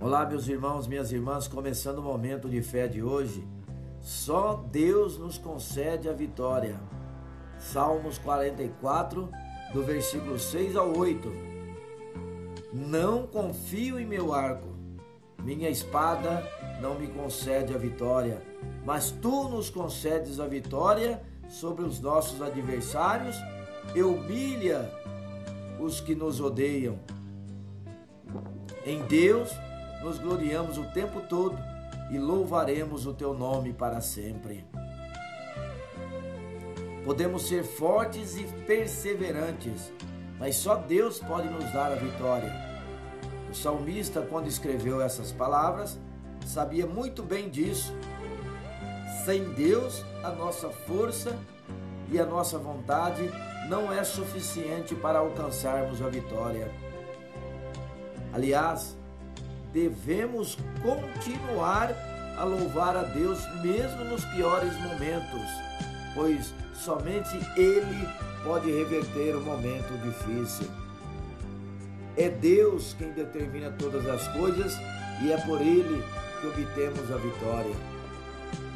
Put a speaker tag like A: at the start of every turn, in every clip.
A: Olá, meus irmãos, minhas irmãs, começando o momento de fé de hoje. Só Deus nos concede a vitória. Salmos 44, do versículo 6 ao 8. Não confio em meu arco, minha espada não me concede a vitória, mas tu nos concedes a vitória sobre os nossos adversários e humilha os que nos odeiam. Em Deus, nos gloriamos o tempo todo e louvaremos o teu nome para sempre. Podemos ser fortes e perseverantes, mas só Deus pode nos dar a vitória. O salmista, quando escreveu essas palavras, sabia muito bem disso. Sem Deus, a nossa força e a nossa vontade não é suficiente para alcançarmos a vitória. Aliás, devemos continuar a louvar a Deus mesmo nos piores momentos, pois somente Ele pode reverter o momento difícil. É Deus quem determina todas as coisas e é por Ele que obtemos a vitória.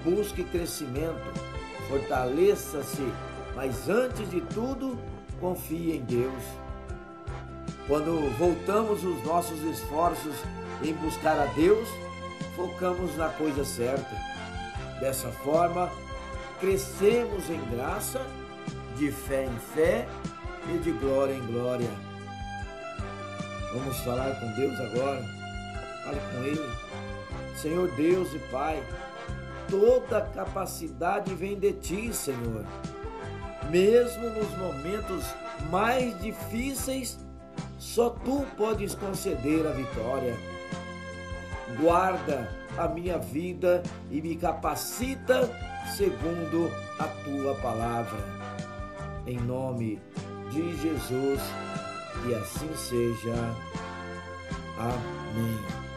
A: Busque crescimento, fortaleça-se, mas antes de tudo, confie em Deus. Quando voltamos os nossos esforços em buscar a Deus, focamos na coisa certa. Dessa forma, crescemos em graça, de fé em fé e de glória em glória. Vamos falar com Deus agora. Fale com Ele. Senhor Deus e Pai, toda capacidade vem de Ti, Senhor. Mesmo nos momentos mais difíceis, só Tu podes conceder a vitória guarda a minha vida e me capacita segundo a tua palavra. Em nome de Jesus, e assim seja. Amém.